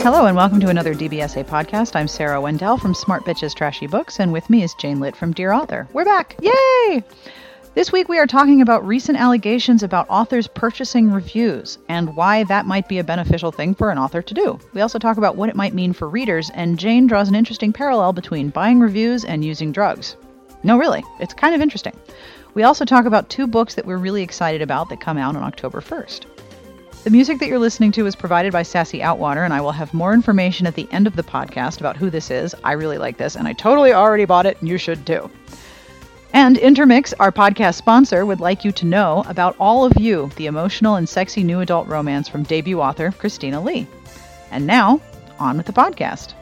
Hello and welcome to another DBSA podcast. I'm Sarah Wendell from Smart Bitches Trashy Books, and with me is Jane Litte from Dear Author. We're back! Yay! This week we are talking about recent allegations about authors purchasing reviews and why that might be a beneficial thing for an author to do. We also talk about what it might mean for readers, and Jane draws an interesting parallel between buying reviews and using drugs. No, really, it's kind of interesting. We also talk about two books that we're really excited about that come out on October 1st. The music that you're listening to is provided by Sassy Outwater, and I will have more information at the end of the podcast about who this is. I really like this, and I totally already bought it, and you should too. And Intermix, our podcast sponsor, would like you to know about All of You, the emotional and sexy new adult romance from debut author Christina Lee. And now, on with the podcast.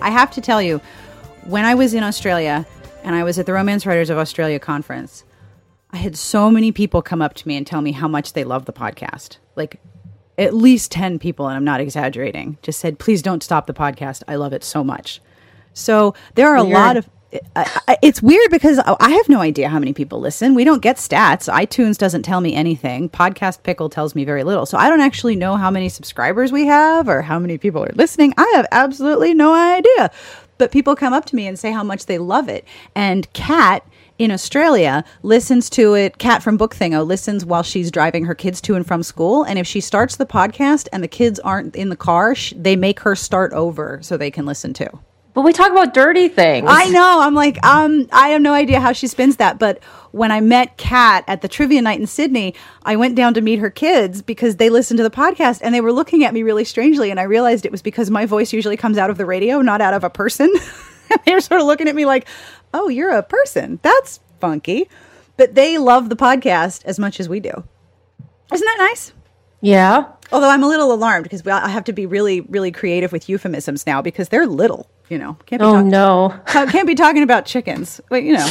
I have to tell you, when I was in Australia and I was at the Romance Writers of Australia conference, I had so many people come up to me and tell me how much they love the podcast. Like at least 10 people, and I'm not exaggerating, just said, please don't stop the podcast. I love it so much. So there are weird. a lot of. I, I, it's weird because I have no idea how many people listen. We don't get stats. iTunes doesn't tell me anything. Podcast Pickle tells me very little. So I don't actually know how many subscribers we have or how many people are listening. I have absolutely no idea. But people come up to me and say how much they love it. And Kat in Australia listens to it. Kat from Book Thingo listens while she's driving her kids to and from school. And if she starts the podcast and the kids aren't in the car, sh- they make her start over so they can listen too. But we talk about dirty things. I know. I'm like, um, I have no idea how she spins that. But when I met Kat at the trivia night in Sydney, I went down to meet her kids because they listened to the podcast and they were looking at me really strangely. And I realized it was because my voice usually comes out of the radio, not out of a person. they were sort of looking at me like, oh, you're a person. That's funky. But they love the podcast as much as we do. Isn't that nice? Yeah. Although I'm a little alarmed because I have to be really, really creative with euphemisms now because they're little you know. Can't be oh no, can't be talking about chickens. But you know,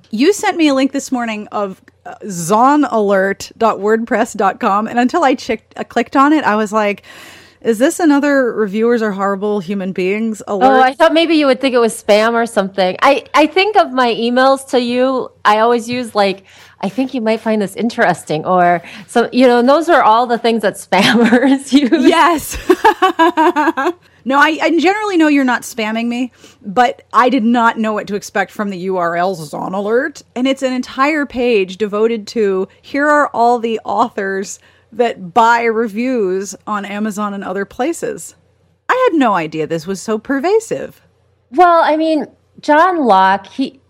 you sent me a link this morning of uh, zonalert.wordpress.com, and until I uh, clicked on it, I was like. Is this another reviewers are horrible human beings alert? Oh, I thought maybe you would think it was spam or something. I, I think of my emails to you, I always use like, I think you might find this interesting, or so, you know, those are all the things that spammers use. Yes. No, I, I, generally know you're not spamming me, but I did not know what to expect from the URLs on alert. And it's an entire page devoted to here are all the authors that buy reviews on Amazon and other places. I had no idea this was so pervasive. Well, I mean, John Locke, he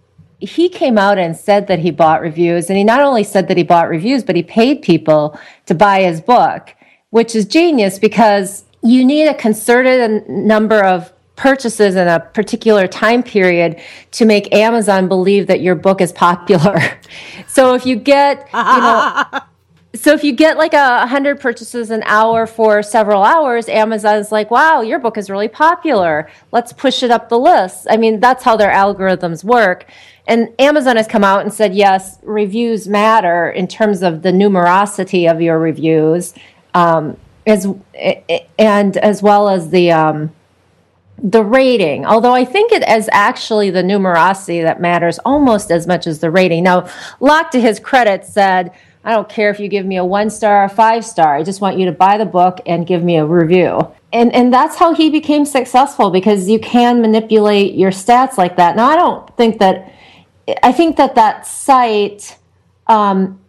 he came out and said that he bought reviews and he not only said that he bought reviews, but he paid people to buy his book, which is genius because you need a concerted number of purchases in a particular time period to make Amazon believe that your book is popular. so if you get, you know, so if you get like a hundred purchases an hour for several hours, Amazon's like, wow, your book is really popular. Let's push it up the list. I mean, that's how their algorithms work. And Amazon has come out and said, yes, reviews matter in terms of the numerosity of your reviews. Um, as and as well as the um, the rating. Although I think it is actually the numerosity that matters almost as much as the rating. Now, Locke, to his credit, said, "I don't care if you give me a one star or five star. I just want you to buy the book and give me a review." And and that's how he became successful because you can manipulate your stats like that. Now, I don't think that. I think that that site. Um,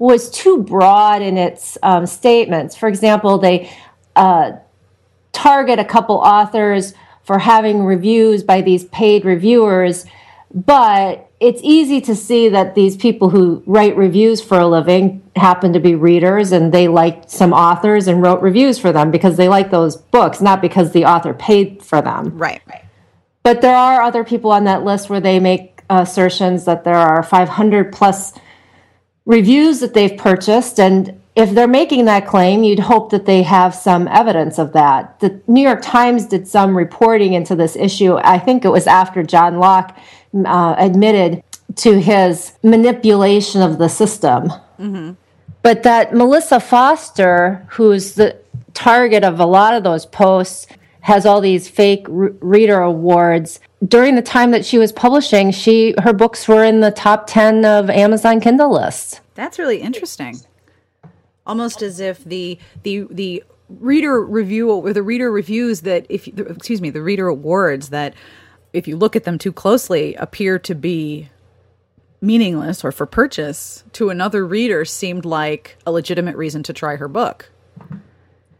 was too broad in its um, statements. For example, they uh, target a couple authors for having reviews by these paid reviewers, but it's easy to see that these people who write reviews for a living happen to be readers and they liked some authors and wrote reviews for them because they like those books, not because the author paid for them. Right, right. But there are other people on that list where they make assertions that there are 500 plus reviews that they've purchased and if they're making that claim, you'd hope that they have some evidence of that. The New York Times did some reporting into this issue. I think it was after John Locke uh, admitted to his manipulation of the system. Mm-hmm. But that Melissa Foster, who's the target of a lot of those posts, has all these fake re- reader awards. During the time that she was publishing, she her books were in the top 10 of Amazon Kindle lists. That's really interesting. Almost as if the the the reader review or the reader reviews that if excuse me, the reader awards that if you look at them too closely appear to be meaningless or for purchase to another reader seemed like a legitimate reason to try her book.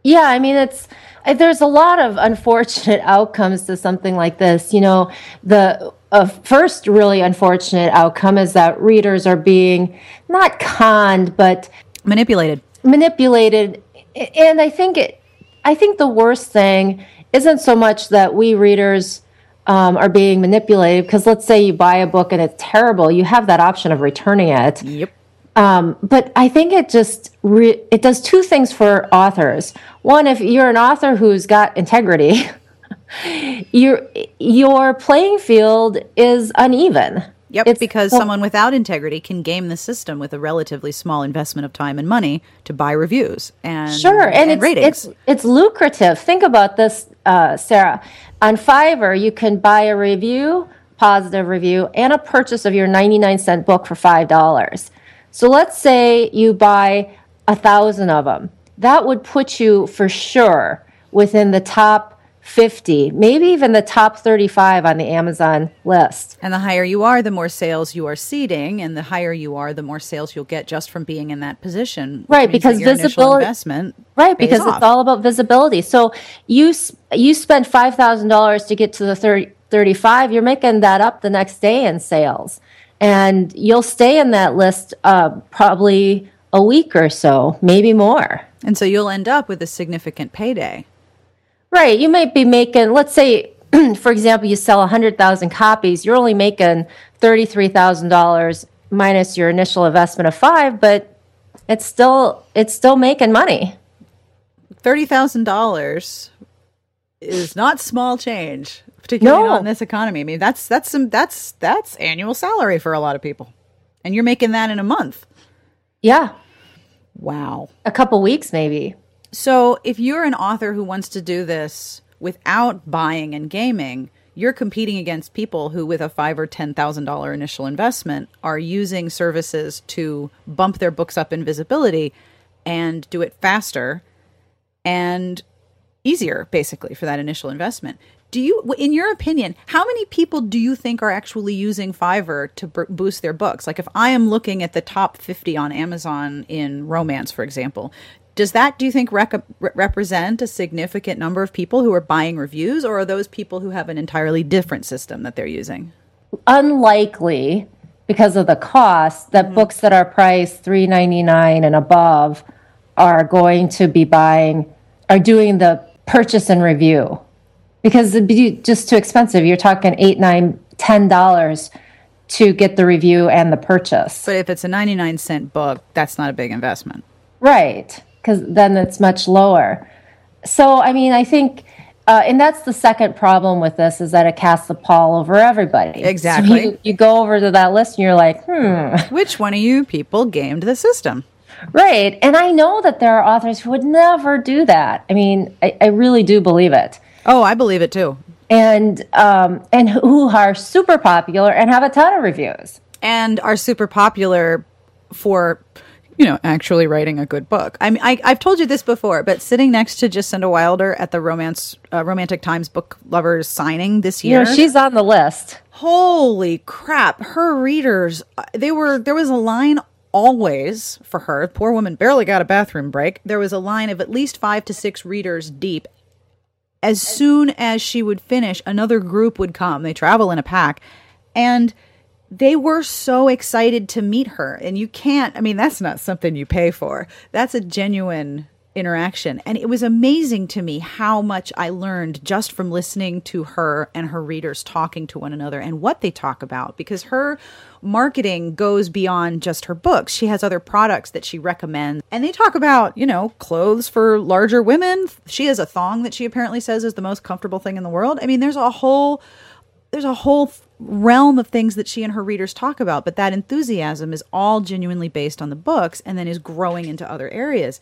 Yeah, I mean it's there's a lot of unfortunate outcomes to something like this. You know, the uh, first really unfortunate outcome is that readers are being not conned but manipulated. Manipulated, and I think it. I think the worst thing isn't so much that we readers um, are being manipulated because let's say you buy a book and it's terrible, you have that option of returning it. Yep. Um, but I think it just re- it does two things for authors. One, if you're an author who's got integrity, your your playing field is uneven. Yep, it's, because well, someone without integrity can game the system with a relatively small investment of time and money to buy reviews and sure, and, and it's, ratings. It's, it's lucrative. Think about this, uh, Sarah. On Fiverr, you can buy a review, positive review, and a purchase of your 99 cent book for $5. So let's say you buy a thousand of them. That would put you for sure within the top 50, maybe even the top 35 on the Amazon list. And the higher you are, the more sales you are seeding, and the higher you are, the more sales you'll get just from being in that position. Right, because visibility investment Right, because off. it's all about visibility. So you you spend $5,000 to get to the 30, 35, you're making that up the next day in sales. And you'll stay in that list uh, probably a week or so, maybe more. And so you'll end up with a significant payday. Right. You might be making, let's say, for example, you sell 100,000 copies, you're only making $33,000 minus your initial investment of 5, but it's still it's still making money. $30,000 is not small change, particularly no. not in this economy. I mean, that's that's some that's that's annual salary for a lot of people. And you're making that in a month. Yeah. Wow. A couple weeks maybe. So, if you're an author who wants to do this without buying and gaming, you're competing against people who, with a five or ten thousand dollar initial investment, are using services to bump their books up in visibility and do it faster and easier, basically, for that initial investment. Do you, in your opinion, how many people do you think are actually using Fiverr to b- boost their books? Like, if I am looking at the top 50 on Amazon in romance, for example, does that do you think rec- represent a significant number of people who are buying reviews or are those people who have an entirely different system that they're using? Unlikely because of the cost that mm-hmm. books that are priced 399 and above are going to be buying are doing the purchase and review. Because it'd be just too expensive. You're talking eight nine ten dollars to get the review and the purchase. But if it's a 99 cent book that's not a big investment. Right because then it's much lower. So, I mean, I think, uh, and that's the second problem with this is that it casts a pall over everybody. Exactly. So you, you go over to that list and you're like, hmm. Which one of you people gamed the system? Right. And I know that there are authors who would never do that. I mean, I, I really do believe it. Oh, I believe it too. And um, and who are super popular and have a ton of reviews. And are super popular for you know, actually writing a good book. I mean, I, have told you this before, but sitting next to Jasinda Wilder at the Romance uh, Romantic Times Book Lovers signing this year, you know, she's on the list. Holy crap! Her readers, uh, they were there was a line always for her. Poor woman barely got a bathroom break. There was a line of at least five to six readers deep. As soon as she would finish, another group would come. They travel in a pack, and they were so excited to meet her. And you can't, I mean, that's not something you pay for. That's a genuine interaction. And it was amazing to me how much I learned just from listening to her and her readers talking to one another and what they talk about because her marketing goes beyond just her books. She has other products that she recommends. And they talk about, you know, clothes for larger women. She has a thong that she apparently says is the most comfortable thing in the world. I mean, there's a whole there's a whole realm of things that she and her readers talk about, but that enthusiasm is all genuinely based on the books and then is growing into other areas.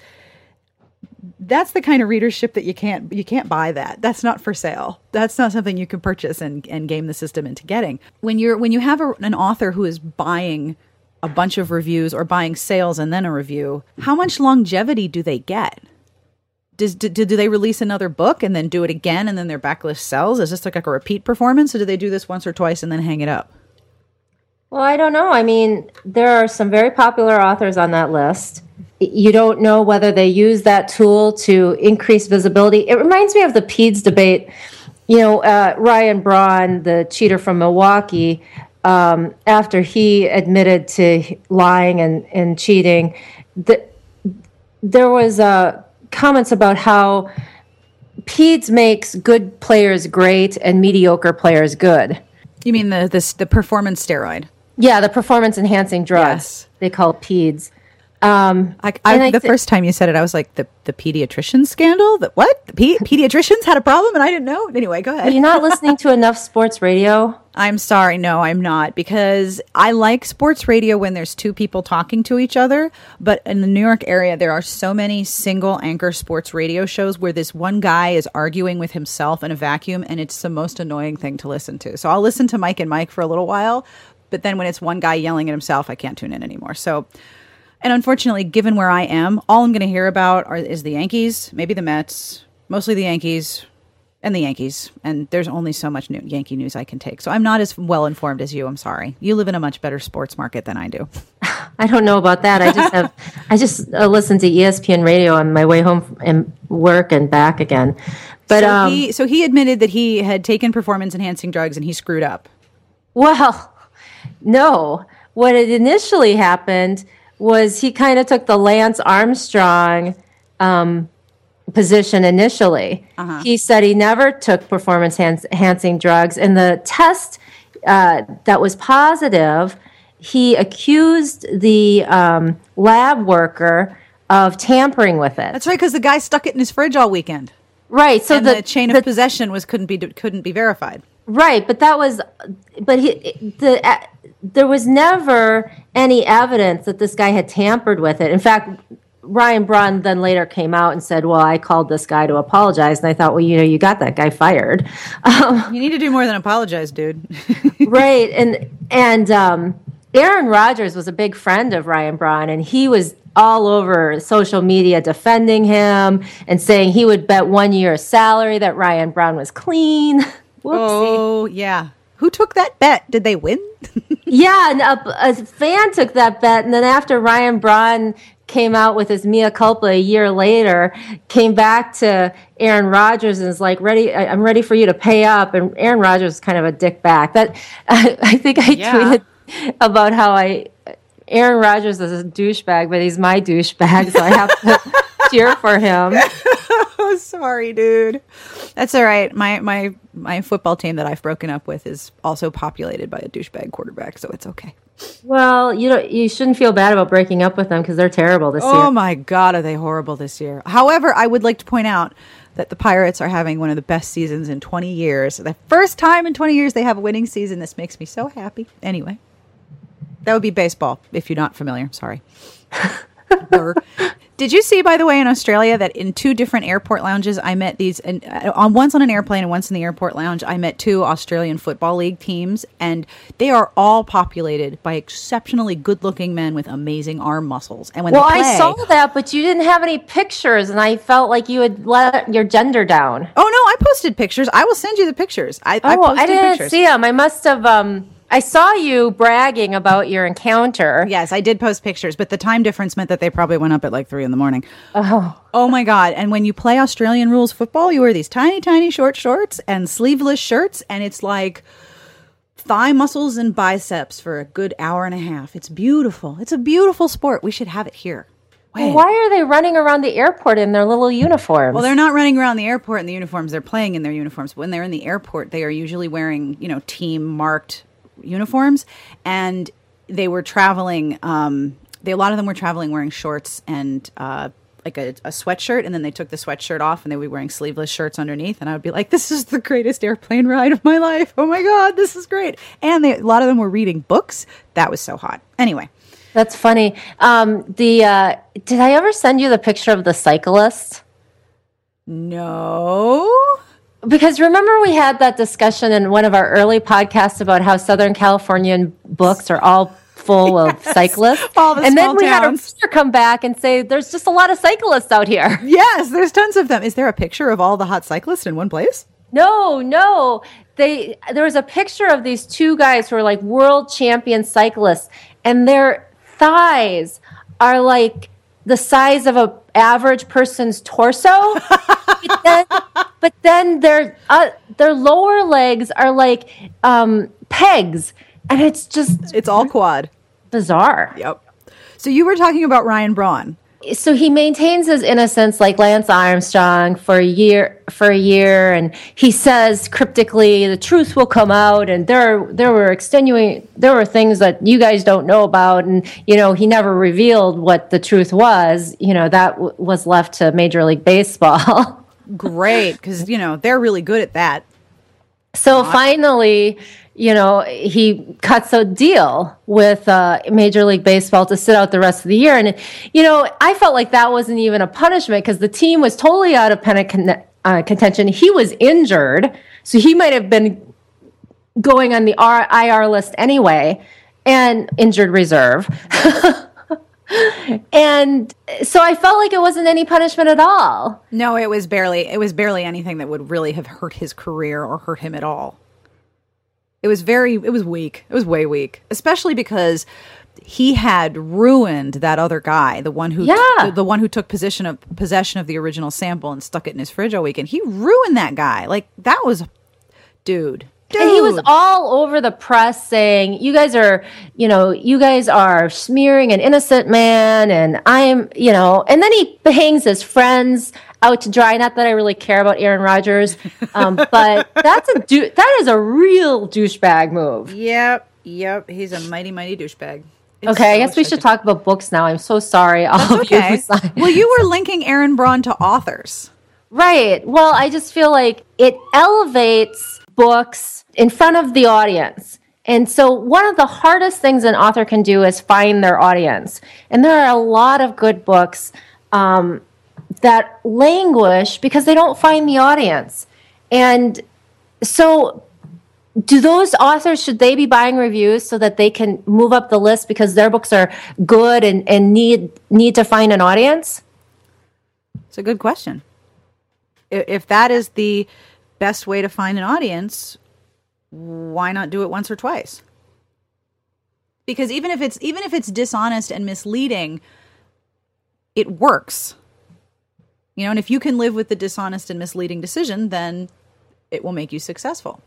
that's the kind of readership that you can't you can't buy that. That's not for sale. That's not something you can purchase and, and game the system into getting. When you're when you have a, an author who is buying a bunch of reviews or buying sales and then a review how much longevity do they get does do, do they release another book and then do it again and then their backlist sells is this like, a repeat performance or do they do this once or twice and then hang it up well i don't know i mean there are some very popular authors on that list you don't know whether they use that tool to increase visibility. It reminds me of the PEDS debate. You know, uh, Ryan Braun, the cheater from Milwaukee, um, after he admitted to lying and, and cheating, the, there was uh, comments about how PEDS makes good players great and mediocre players good. You mean the this the performance steroid? Yeah, the performance enhancing drugs. Yes. They call it PEDS. Um, I, I, I the th- first time you said it, I was like, the, the pediatrician scandal? That what? The pe- pediatricians had a problem and I didn't know? Anyway, go ahead. You're you not listening to enough sports radio? I'm sorry. No, I'm not because I like sports radio when there's two people talking to each other. But in the New York area, there are so many single anchor sports radio shows where this one guy is arguing with himself in a vacuum and it's the most annoying thing to listen to. So I'll listen to Mike and Mike for a little while. But then when it's one guy yelling at himself, I can't tune in anymore. So and unfortunately, given where I am, all I'm going to hear about are, is the Yankees, maybe the Mets, mostly the Yankees, and the Yankees. And there's only so much new Yankee news I can take. So I'm not as well informed as you. I'm sorry. You live in a much better sports market than I do. I don't know about that. I just have, I just uh, listen to ESPN radio on my way home and work and back again. But so, um, he, so he admitted that he had taken performance enhancing drugs and he screwed up. Well, no. What had initially happened was he kind of took the Lance Armstrong um, position initially. Uh-huh. He said he never took performance enhancing drugs. In the test uh, that was positive, he accused the um, lab worker of tampering with it. That's right, because the guy stuck it in his fridge all weekend. Right. So the, the, chain of the, possession was couldn't be couldn't be verified. Right, but that was, but he the there was never any evidence that this guy had tampered with it. In fact, Ryan Braun then later came out and said, "Well, I called this guy to apologize," and I thought, "Well, you know, you got that guy fired." Um, you need to do more than apologize, dude. right, and and um, Aaron Rodgers was a big friend of Ryan Braun, and he was all over social media defending him and saying he would bet one year's salary that Ryan Braun was clean. Oh yeah, who took that bet? Did they win? yeah, and a, a, fan took that bet, and then after Ryan Braun came out with his mea culpa a year later, came back to Aaron Rodgers and was like, "Ready? I'm ready for you to pay up." And Aaron Rodgers was kind of a dick back. That I, I think I yeah. tweeted about how I Aaron Rodgers is a douchebag, but he's my douchebag, so I have to cheer for him. sorry, dude. That's all right. My my my football team that I've broken up with is also populated by a douchebag quarterback, so it's okay. Well, you know, you shouldn't feel bad about breaking up with them because they're terrible this oh year. Oh my god, are they horrible this year? However, I would like to point out that the Pirates are having one of the best seasons in 20 years. The first time in 20 years they have a winning season. This makes me so happy. Anyway, that would be baseball if you're not familiar. Sorry. Did you see, by the way, in Australia that in two different airport lounges, I met these, and uh, on once on an airplane and once in the airport lounge, I met two Australian football league teams, and they are all populated by exceptionally good-looking men with amazing arm muscles. And when well, play, I saw that, but you didn't have any pictures, and I felt like you had let your gender down. Oh no, I posted pictures. I will send you the pictures. I, oh, I, I didn't pictures. see them. I must have. um I saw you bragging about your encounter. Yes, I did post pictures, but the time difference meant that they probably went up at like three in the morning. Oh. Oh my God. And when you play Australian rules football, you wear these tiny, tiny short shorts and sleeveless shirts, and it's like thigh muscles and biceps for a good hour and a half. It's beautiful. It's a beautiful sport. We should have it here. Why are they running around the airport in their little uniforms? Well, they're not running around the airport in the uniforms. They're playing in their uniforms. When they're in the airport, they are usually wearing, you know, team marked uniforms, and they were traveling. Um, they a lot of them were traveling wearing shorts and uh, like a, a, sweatshirt, and then they took the sweatshirt off and they were wearing sleeveless shirts underneath. And I would be like, "This is the greatest airplane ride of my life! Oh my god, this is great!" And they, a lot of them were reading books. That was so hot. Anyway, that's funny. Um, the uh, did I ever send you the picture of the cyclist? No. Because remember, we had that discussion in one of our early podcasts about how Southern Californian books are all full of cyclists. The and then we had a towns. reader come back and say, there's just a lot of cyclists out here. Yes, there's tons of them. Is there a picture of all the hot cyclists in one place? No, no. They there was a picture of these two guys who are like world champion cyclists, and their thighs are like the size of a average person's torso. but, then, but then their uh, their lower legs are like um, pegs, and it's just It's all quad. bizarre. Yep. So you were talking about Ryan Braun. so he maintains his innocence like Lance Armstrong for a year for a year and he says cryptically the truth will come out and there there were extenuating there were things that you guys don't know about and you know he never revealed what the truth was you know that w- was left to major league baseball Great, because you know they're really good at that. so finally you know he cuts a deal with uh, major league baseball to sit out the rest of the year. And you know i felt like that wasn't even a punishment because the team was totally out of pennant con- uh, contention. He was injured so he might have been going on the R- ir list anyway and injured reserve and so i felt like it wasn't any punishment at all No, it was barely. It was barely anything that would really have hurt his career or hurt him at all. It was very. It was weak. It was way weak, especially because he had ruined that other guy, the one who, Yeah. the, the one who took possession of possession of the original sample and stuck it in his fridge all weekend. He ruined that guy. Like that was, dude. Dude. And he was all over the press saying, "You guys are, you know, you guys are smearing an innocent man," and I'm, you know, and then he hangs his friends out to dry. Not that I really care about Aaron Rodgers, um, but that's a dou- that is a real douchebag move. Yep. Yep. He's a mighty, mighty douchebag. It's Okay, I guess we should talk about books now. I'm so sorry, all of you. Okay. who well, you were linking Aaron Braun to authors. Right. Well, I just feel like it elevates books in front of the audience. And so, one of the hardest things an author can do is find their audience. And there are a lot of good books um, that languish because they don't find the audience. And so, do those authors should they be buying reviews so that they can move up the list because their books are good and, and need need to find an audience? It's a good question. If that is the best way to find an audience, why not do it once or twice? Because even if it's even if it's dishonest and misleading, it works. You know, and if you can live with the dishonest and misleading decision, then it will make you successful.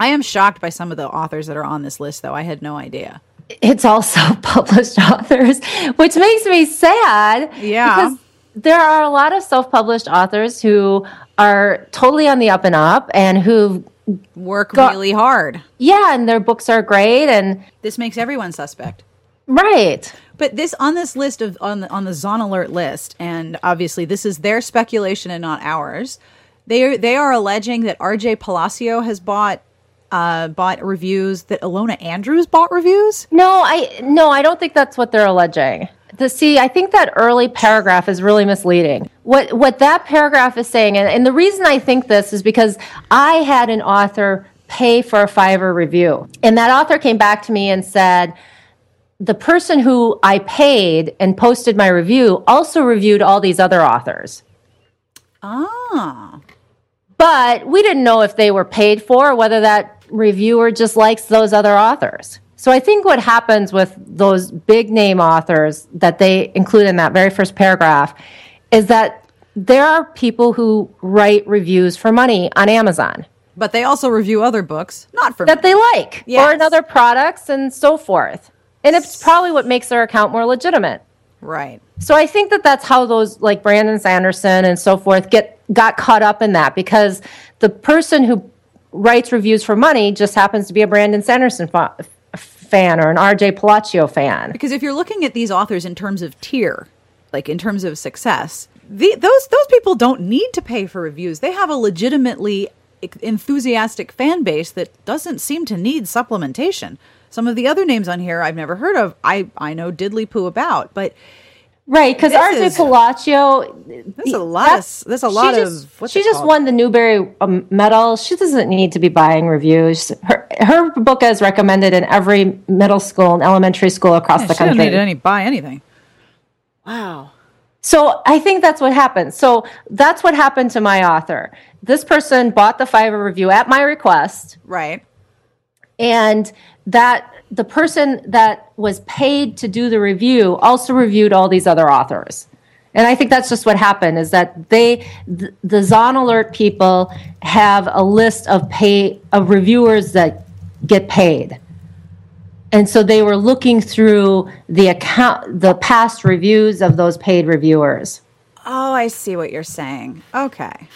I am shocked by some of the authors that are on this list though. I had no idea. it's also published authors, which makes me sad. Yeah. Because there are a lot of self published authors who are totally on the up and up and who, Work Go- really hard. yeah, and their books are great. And This makes everyone suspect. right. But this on this list of on the on the Zon Alert list, and obviously this is their speculation and not ours. They are they are alleging that R.J. Palacio has bought uh bought reviews that Ilona Andrews bought reviews. No, I no, I don't think that's what they're alleging. The see, I think that early paragraph is really misleading. What what that paragraph is saying, and, and the reason I think this is because I had an author pay for a Fiverr review, and that author came back to me and said, the person who I paid and posted my review also reviewed all these other authors. Ah, But we didn't know if they were paid for or whether that reviewer just likes those other authors. So I think what happens with those big name authors that they include in that very first paragraph is that there are people who write reviews for money on Amazon but they also review other books, not for that they like Yes. or other products and so forth. And it's probably what makes their account more legitimate. right. So I think that that's how those like Brandon Sanderson and so forth get got caught up in that because the person who writes reviews for money just happens to be a Brandon Sanderson fa- fan or an RJ Palacio fan. Because if you're looking at these authors in terms of tier, like in terms of success, the, those those people don't need to pay for reviews. They have a legitimately enthusiastic fan base that doesn't seem to need supplementation. Some of the other names on here I've never heard of. I I know diddly poo about, but Right, because This RJ Palacio. There's a lot of there's a lot she of just, what's she just called? won the Newbery um, medal. She doesn't need to be buying reviews. Her her book is recommended in every middle school and elementary school across Yeah, the she doesn't country. need any buy anything. Wow. So I think that's what happened. So that's what happened to my author. This person bought the Fiverr review at my request, Right. And that the person that was paid to do the review also reviewed all these other authors. And I think that's just what happened is that they th- the Zon Alert people have a list of pay of reviewers that get paid. And so they were looking through the account the past reviews of those paid reviewers. Oh, I see what you're saying. Okay.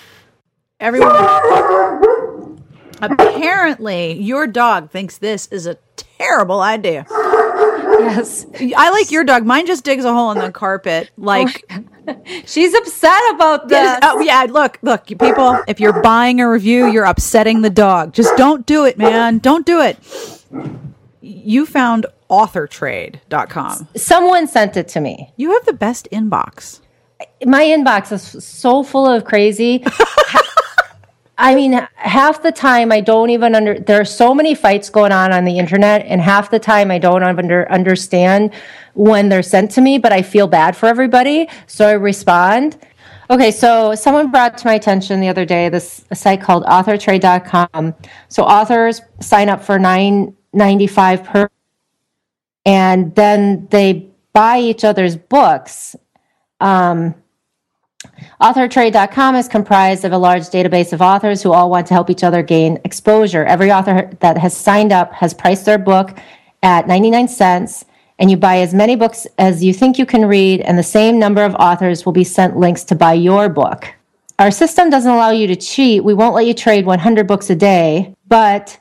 Everyone. Apparently, your dog thinks this is a terrible idea. Yes. I like your dog. Mine just digs a hole in the carpet. Like, She's upset about this. oh yeah, look, look, you people. If you're buying a review, you're upsetting the dog. Just don't do it, man. Don't do it. You found authortrade.com. Someone sent it to me. You have the best inbox. my inbox is so full of crazy. I mean, half the time I don't even under. There are so many fights going on on the internet, and half the time I don't under, understand when they're sent to me. But I feel bad for everybody, so I respond. Okay, so someone brought to my attention the other day this site called AuthorTrade.com. So authors sign up for nine ninety five per, and then they buy each other's books um, AuthorTrade.com is comprised of a large database of authors who all want to help each other gain exposure. Every author that has signed up has priced their book at 99 cents, and you buy as many books as you think you can read, and the same number of authors will be sent links to buy your book. Our system doesn't allow you to cheat. We won't let you trade 100 books a day, but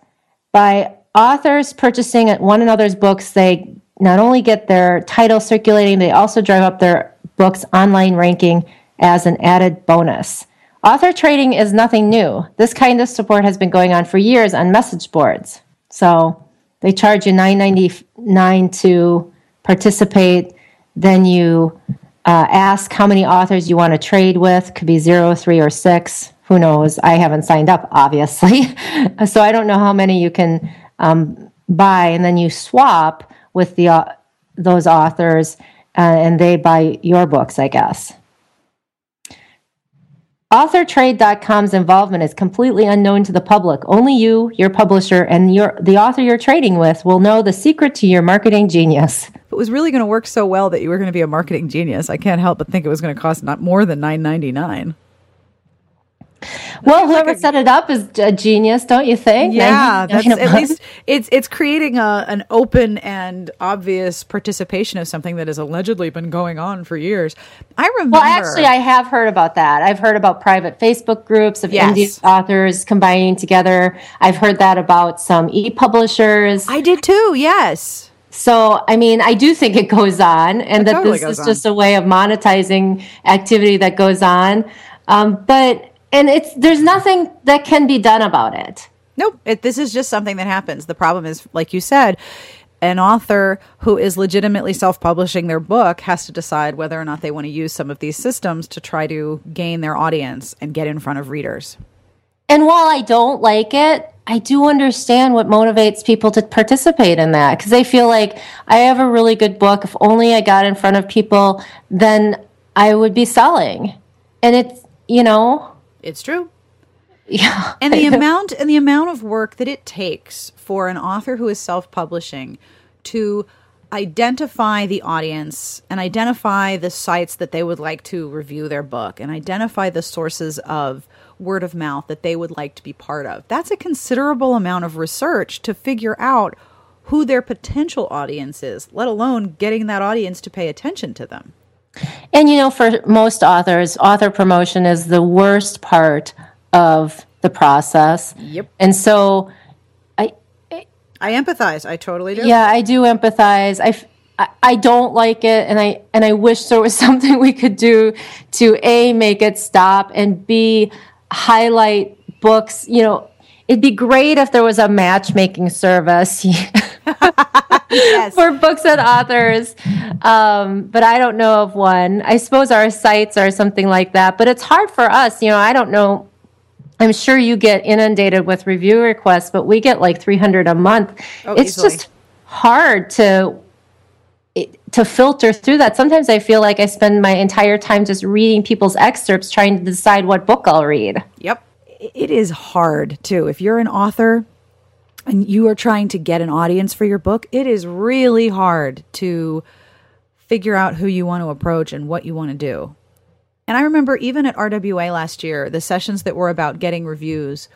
by authors purchasing one another's books, they not only get their title circulating, they also drive up their books' online ranking as an added bonus. Author trading is nothing new. This kind of support has been going on for years on message boards. So they charge you $9.99 to participate. Then you uh, ask how many authors you want to trade with. Could be zero, three, or six. Who knows? I haven't signed up, obviously. so I don't know how many you can um, buy. And then you swap with the uh, those authors, uh, and they buy your books, I guess. AuthorTrade.com's involvement is completely unknown to the public. Only you, your publisher, and your the author you're trading with will know the secret to your marketing genius. It was really going to work so well that you were going to be a marketing genius, I can't help but think it was going to cost not more than nine ninety nine. Well, whoever set it up is a genius, don't you think? Yeah, that's at least it's it's creating a an open and obvious participation of something that has allegedly been going on for years. I remember. Well, actually, I have heard about that. I've heard about private Facebook groups of Yes. indie authors combining together. I've heard that about some e-publishers. I did too. Yes. So, I mean, I do think it goes on, and that totally this is on. just a way of monetizing activity that goes on. Um, but and it's there's nothing that can be done about it. Nope. It, this is just something that happens. The problem is, like you said, an author who is legitimately self publishing their book has to decide whether or not they want to use some of these systems to try to gain their audience and get in front of readers. And while I don't like it, I do understand what motivates people to participate in that because they feel like I have a really good book. If only I got in front of people, then I would be selling. And it's, you know, It's true. yeah. and the amount and the amount of work that it takes for an author who is self-publishing to identify the audience and identify the sites that they would like to review their book and identify the sources of word of mouth that they would like to be part of that's a considerable amount of research to figure out who their potential audience is let alone getting that audience to pay attention to them And you know, for most authors, author promotion is the worst part of the process. Yep. And so, I i empathize i totally do yeah, I do empathize. I I don't like it, and I and I wish there was something we could do to a make it stop and b highlight books. You know, it'd be great if there was a matchmaking service. yes. for books and authors. Um, but I don't know of one. I suppose our sites are something like that. But it's hard for us. You know, I don't know. I'm sure you get inundated with review requests, but we get like 300 a month. Oh, it's easily. just hard to to filter through that. Sometimes I feel like I spend my entire time just reading people's excerpts trying to decide what book I'll read. Yep. It is hard too. If you're an author and you are trying to get an audience for your book, it is really hard to figure out who you want to approach and what you want to do. And I remember even at RWA last year, the sessions that were about getting reviews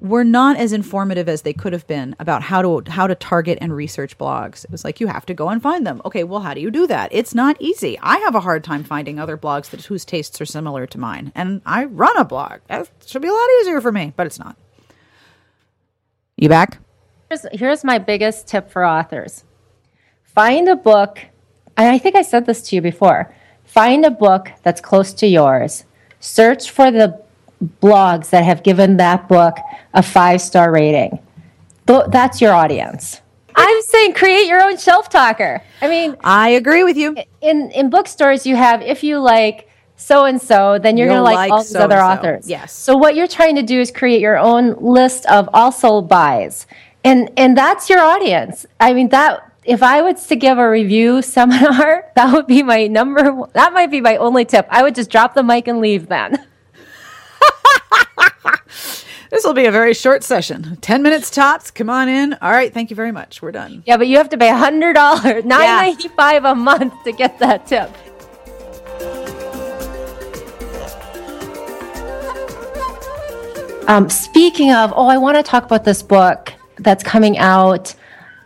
were not as informative as they could have been about how to how to target and research blogs. It was like you have to go and find them. Okay, well, how do you do that? It's not easy. I have a hard time finding other blogs that whose tastes are similar to mine, and I run a blog. That should be a lot easier for me, but it's not. You back? Here's, here's my biggest tip for authors: find a book, and I think I said this to you before. Find a book that's close to yours. Search for the blogs that have given that book a five star rating. That's your audience. I'm saying create your own shelf talker. I mean, I agree with you. In in bookstores, you have if you like so and so, then you're You'll going to like, like all these other authors. Yes. So what you're trying to do is create your own list of also buys, and and that's your audience. I mean that. If I was to give a review seminar, that would be my number. one, That might be my only tip. I would just drop the mic and leave then. this will be a very short session 10 minutes tops come on in all right thank you very much we're done yeah but you have to pay $100 $9.95 yeah. a month to get that tip um, speaking of oh i want to talk about this book that's coming out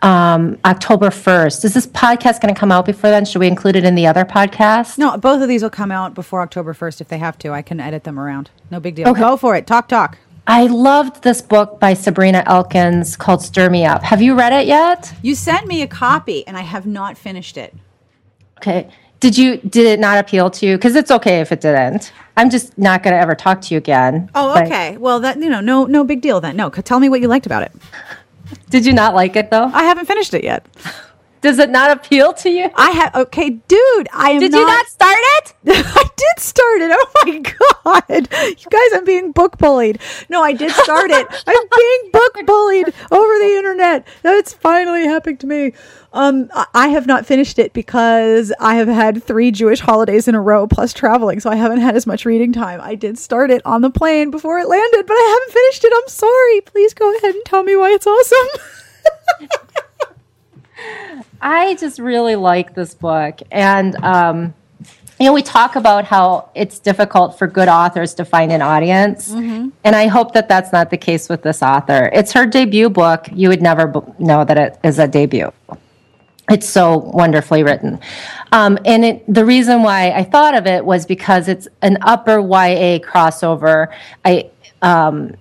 um, October 1st. Is this podcast going to come out before then? Should we include it in the other podcast? No, both of these will come out before October 1st if they have to. I can edit them around. No big deal. Okay. Go for it. Talk, talk. I loved this book by Sabrina Elkins called Stir Me Up. Have you read it yet? You sent me a copy and I have not finished it. Okay. Did you did it not appeal to you? Because it's okay if it didn't. I'm just not going to ever talk to you again. Oh, okay. well, that you know, no, no big deal then. No, tell me what you liked about it. Did you not like it though? I haven't finished it yet. Does it not appeal to you? I have. Okay, dude, I am. Did not, you not start it? I did start it. Oh my god, you guys, I'm being book bullied. No, I did start it. I'm being book bullied over the internet. That's finally happening to me. Um, I have not finished it because I have had three Jewish holidays in a row plus traveling, so I haven't had as much reading time. I did start it on the plane before it landed, but I haven't finished it. I'm sorry. Please go ahead and tell me why it's awesome. I just really like this book. And, um, you know, we talk about how it's difficult for good authors to find an audience. Mm-hmm. And I hope that that's not the case with this author. It's her debut book. You would never b- know that it is a debut. It's so wonderfully written. Um, and it, the reason why I thought of it was because it's an upper YA crossover. I, um,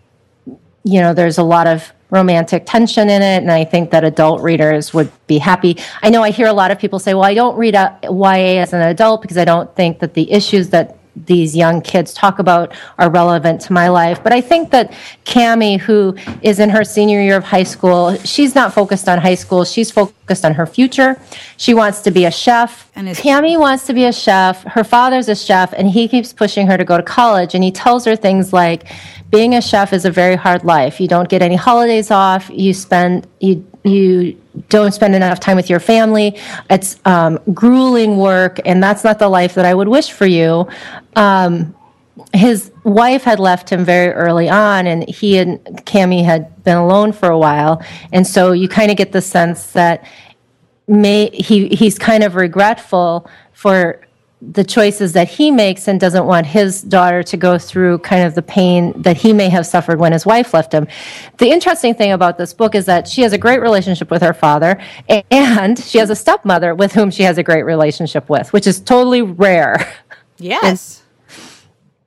you know, there's a lot of romantic tension in it, and I think that adult readers would be happy. I know I hear a lot of people say, "Well, I don't read YA as an adult because I don't think that the issues that these young kids talk about are relevant to my life. But I think that Cami, who is in her senior year of high school, she's not focused on high school. She's focused on her future. She wants to be a chef. And is- Cami wants to be a chef. Her father's a chef, and he keeps pushing her to go to college. And he tells her things like, being a chef is a very hard life. You don't get any holidays off. You spend you you don't spend enough time with your family. It's um, grueling work, and that's not the life that I would wish for you. Um, his wife had left him very early on, and he and Cami had been alone for a while, and so you kind of get the sense that may he he's kind of regretful for the choices that he makes and doesn't want his daughter to go through kind of the pain that he may have suffered when his wife left him. The interesting thing about this book is that she has a great relationship with her father and she has a stepmother with whom she has a great relationship with, which is totally rare. Yes.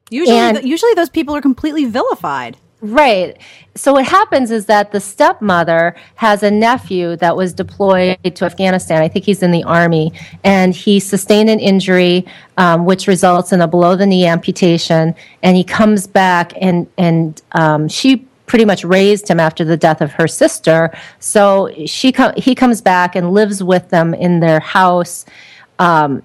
And, usually and, usually those people are completely vilified. Right. So what happens is that the stepmother has a nephew that was deployed to Afghanistan. I think he's in the army, and he sustained an injury, um, which results in a below the knee amputation. And he comes back, and and um, she pretty much raised him after the death of her sister. So she com- he comes back and lives with them in their house. Um,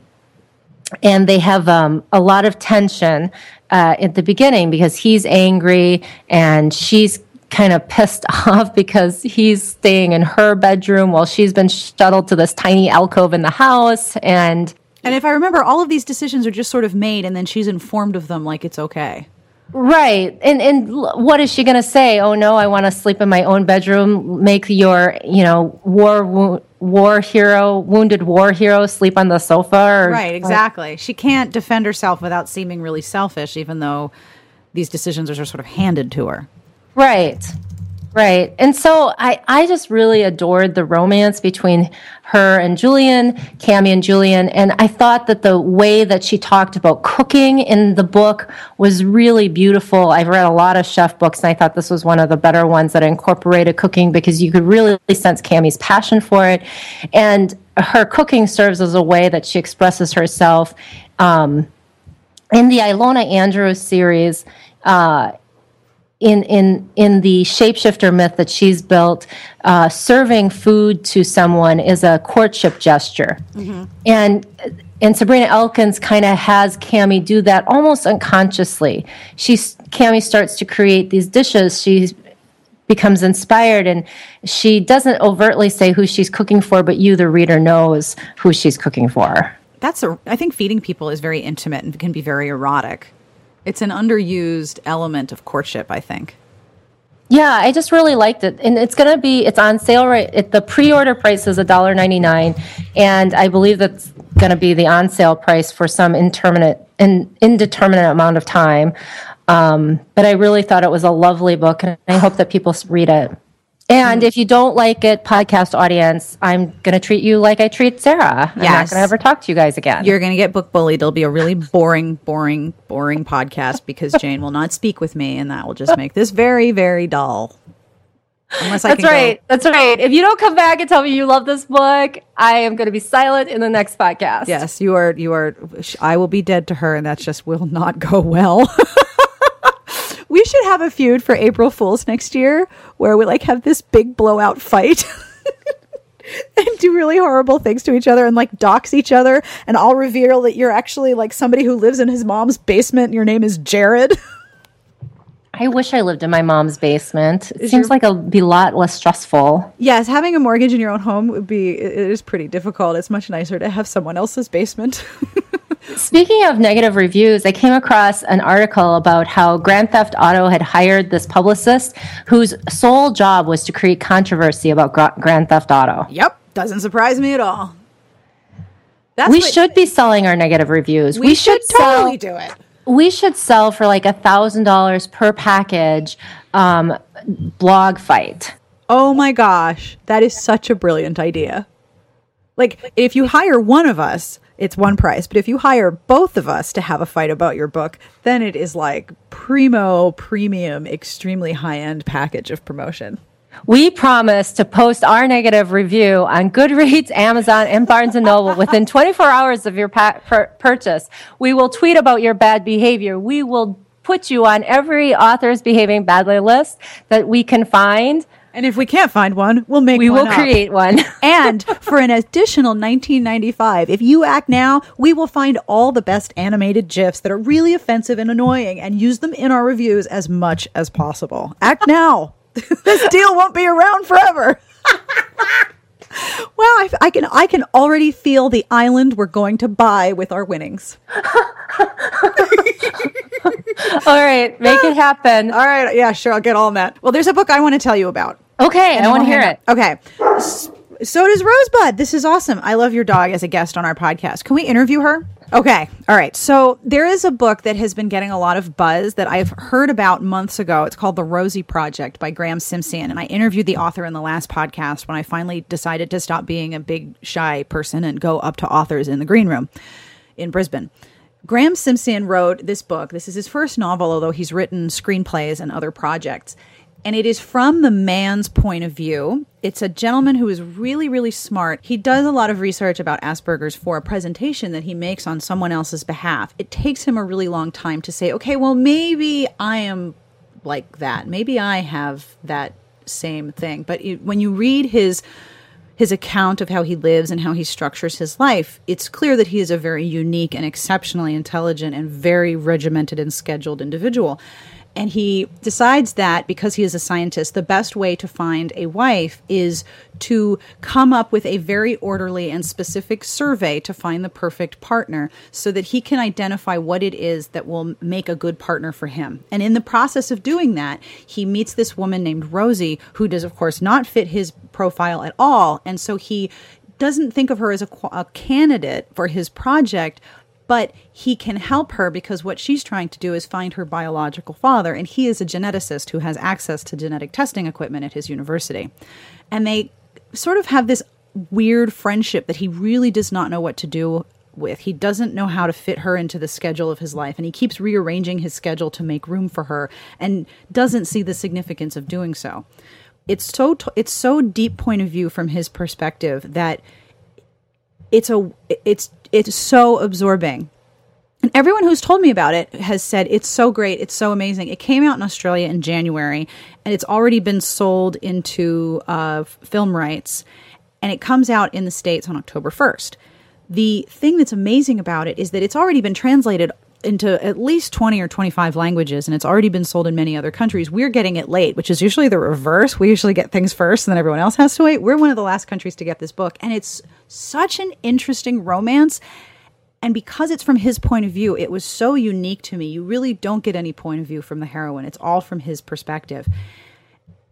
and they have um, a lot of tension uh, at the beginning because he's angry and she's kind of pissed off because he's staying in her bedroom while she's been shuttled to this tiny alcove in the house. And and if i remember all of these decisions are just sort of made and then she's informed of them like it's okay Right. And and what is she going to say? Oh no, I want to sleep in my own bedroom. Make your, you know, war war hero, wounded war hero sleep on the sofa or, Right, exactly. Or, she can't defend herself without seeming really selfish even though these decisions are sort of handed to her. Right. Right. And so I, I just really adored the romance between her and Julian, Cami and Julian. And I thought that the way that she talked about cooking in the book was really beautiful. I've read a lot of chef books, and I thought this was one of the better ones that incorporated cooking because you could really sense Cami's passion for it. And her cooking serves as a way that she expresses herself. Um, in the Ilona Andrews series, uh, in in in the shapeshifter myth that she's built, uh, serving food to someone is a courtship gesture, mm-hmm. and and Sabrina Elkins kind of has Cami do that almost unconsciously. She's Cami starts to create these dishes. She becomes inspired, and she doesn't overtly say who she's cooking for, but you, the reader, knows who she's cooking for. That's a. I think feeding people is very intimate and can be very erotic. It's an underused element of courtship, I think. Yeah, I just really liked it, and it's gonna be it's on sale right. It, the pre-order price is $1.99, and I believe that's gonna be the on-sale price for some indeterminate in, indeterminate amount of time. Um, but I really thought it was a lovely book, and I hope that people read it. And mm. if you don't like it, podcast audience, I'm going to treat you like I treat Sarah. I'm yes. not going to ever talk to you guys again. You're going to get book bullied. It'll be a really boring, boring, boring podcast because Jane will not speak with me, and that will just make this very, very dull. Unless I That's right. Go. That's right. If you don't come back and tell me you love this book, I am going to be silent in the next podcast. Yes, you are. You are. I will be dead to her, and that just will not go well. Have a feud for April Fools next year where we like have this big blowout fight. and do really horrible things to each other and like dox each other and I'll reveal that you're actually like somebody who lives in his mom's basement and your name is Jared. I wish I lived in my mom's basement. It is seems your... like it'd be a lot less stressful. Yes, having a mortgage in your own home would be it is pretty difficult. It's much nicer to have someone else's basement. Speaking of negative reviews, I came across an article about how Grand Theft Auto had hired this publicist whose sole job was to create controversy about Grand Theft Auto. Yep, doesn't surprise me at all. That's we what, should be selling our negative reviews. We, we should, should totally sell, do it. We should sell for like a thousand dollars per package um, blog fight. Oh my gosh, that is such a brilliant idea. Like, if you hire one of us, it's one price. But if you hire both of us to have a fight about your book, then it is like primo, premium, extremely high end package of promotion. We promise to post our negative review on Goodreads, Amazon, and Barnes and Noble within 24 hours of your pa- per- purchase. We will tweet about your bad behavior. We will put you on every author's behaving badly list that we can find. And if we can't find one, we'll make one. we will up. create one. and for an additional 1995, if you act now, we will find all the best animated gifs that are really offensive and annoying and use them in our reviews as much as possible. Act now. this deal won't be around forever. well, I, I, can I can already feel the island we're going to buy with our winnings. all right, make it happen. All right, yeah, sure, I'll get all that. Well, there's a book I want to tell you about. Okay, I want to hear it. Okay. So does Rosebud. This is awesome. I love your dog as a guest on our podcast. Can we interview her? Okay. All right. So there is a book that has been getting a lot of buzz that I've heard about months ago. It's called The Rosie Project by Graeme Simsion. And I interviewed the author in the last podcast when I finally decided to stop being a big, shy person and go up to authors in the green room in Brisbane. Graeme Simsion wrote this book. This is his first novel, although he's written screenplays and other projects and it is from the man's point of view. It's a gentleman who is really, really smart. He does a lot of research about Asperger's for a presentation that he makes on someone else's behalf. It takes him a really long time to say, okay, well, maybe I am like that. Maybe I have that same thing. But it, when you read his his account of how he lives and how he structures his life, it's clear that he is a very unique and exceptionally intelligent and very regimented and scheduled individual. And he decides that because he is a scientist, the best way to find a wife is to come up with a very orderly and specific survey to find the perfect partner so that he can identify what it is that will make a good partner for him. And in the process of doing that, he meets this woman named Rosie, who does, of course, not fit his profile at all. And so he doesn't think of her as a, a candidate for his project, but he can help her because what she's trying to do is find her biological father, and he is a geneticist who has access to genetic testing equipment at his university. And they sort of have this weird friendship that he really does not know what to do with. He doesn't know how to fit her into the schedule of his life, and he keeps rearranging his schedule to make room for her and doesn't see the significance of doing so. It's so it's so deep point of view from his perspective that it's a it's it's so absorbing. And everyone who's told me about it has said it's so great, it's so amazing. It came out in Australia in January, and it's already been sold into uh, film rights, and it comes out in the states on October first. The thing that's amazing about it is that it's already been translated into at least 20 or 25 languages and it's already been sold in many other countries. We're getting it late, which is usually the reverse. We usually get things first and then everyone else has to wait. We're one of the last countries to get this book and it's such an interesting romance. And because it's from his point of view, it was so unique to me. You really don't get any point of view from the heroine, it's all from his perspective.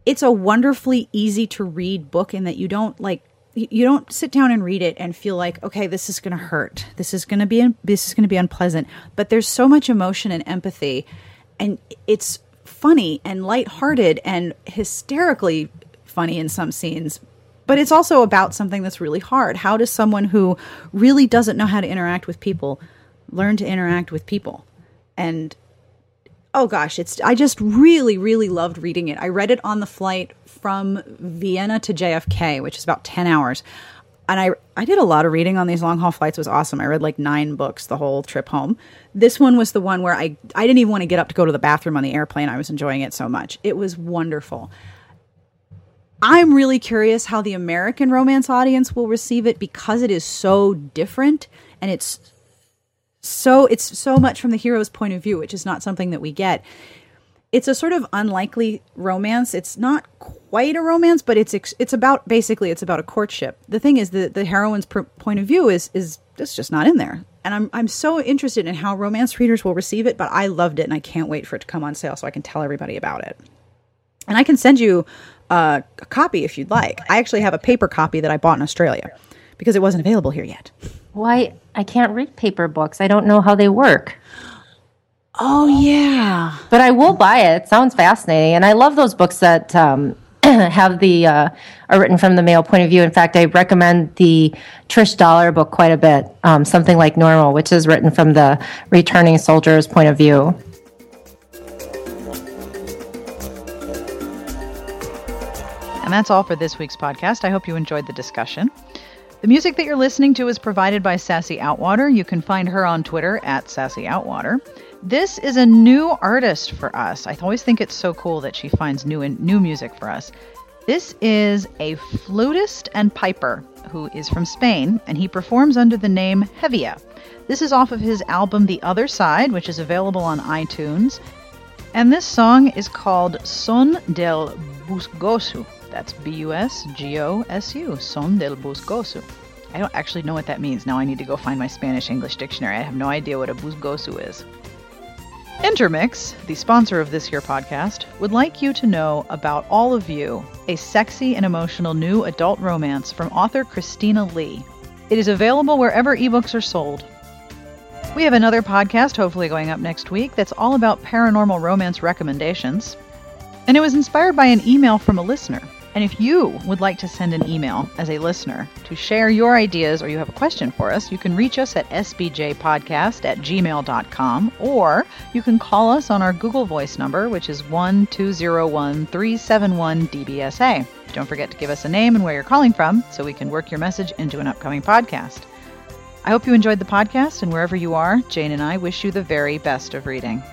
It's a wonderfully easy to read book in that you don't like you don't sit down and read it and feel like okay this is going to hurt this is going to be this is going to be unpleasant but there's so much emotion and empathy and it's funny and lighthearted and hysterically funny in some scenes but it's also about something that's really hard. How does someone who really doesn't know how to interact with people learn to interact with people? And oh gosh, it's I just really really loved reading it. I read it on the flight from Vienna to JFK, which is about 10 hours. And I I did a lot of reading on these long haul flights. It was awesome. I read like 9 books the whole trip home. This one was the one where I I didn't even want to get up to go to the bathroom on the airplane. I was enjoying it so much. It was wonderful. I'm really curious how the American romance audience will receive it because it is so different and it's so it's so much from the hero's point of view, which is not something that we get. It's a sort of unlikely romance. It's not quite a romance, but it's it's about basically it's about a courtship. The thing is that the heroine's point of view is is it's just not in there. And I'm I'm so interested in how romance readers will receive it, but I loved it and I can't wait for it to come on sale so I can tell everybody about it. And I can send you uh, a copy if you'd like. I actually have a paper copy that I bought in Australia because it wasn't available here yet. Why? I can't read paper books. I don't know how they work. Oh, yeah. But I will buy it. It sounds fascinating. And I love those books that um, have the, uh, are written from the male point of view. In fact, I recommend the Trish Doller book quite a bit, um, something like Normal, which is written from the returning soldier's point of view. And that's all for this week's podcast. I hope you enjoyed the discussion. The music that you're listening to is provided by Sassy Outwater. You can find her on Twitter at Sassy Outwater. This is a new artist for us. I always think it's so cool that she finds new and new music for us. This is a flutist and piper who is from Spain, and he performs under the name Hevia. This is off of his album The Other Side, which is available on iTunes. And this song is called Son del Busgosu. That's B U S G O S U, Son del Busgosu. I don't actually know what that means. Now I need to go find my Spanish English dictionary. I have no idea what a busgosu is. Intermix, the sponsor of this here podcast, would like you to know about All of You, a sexy and emotional new adult romance from author Christina Lee. It is available wherever ebooks are sold. We have another podcast, hopefully going up next week, that's all about paranormal romance recommendations. And it was inspired by an email from a listener. And if you would like to send an email as a listener to share your ideas or you have a question for us, you can reach us at sbjpodcast at gmail.com or you can call us on our Google Voice number, which is 1201 371 DBSA. Don't forget to give us a name and where you're calling from so we can work your message into an upcoming podcast. I hope you enjoyed the podcast, and wherever you are, Jane and I wish you the very best of reading.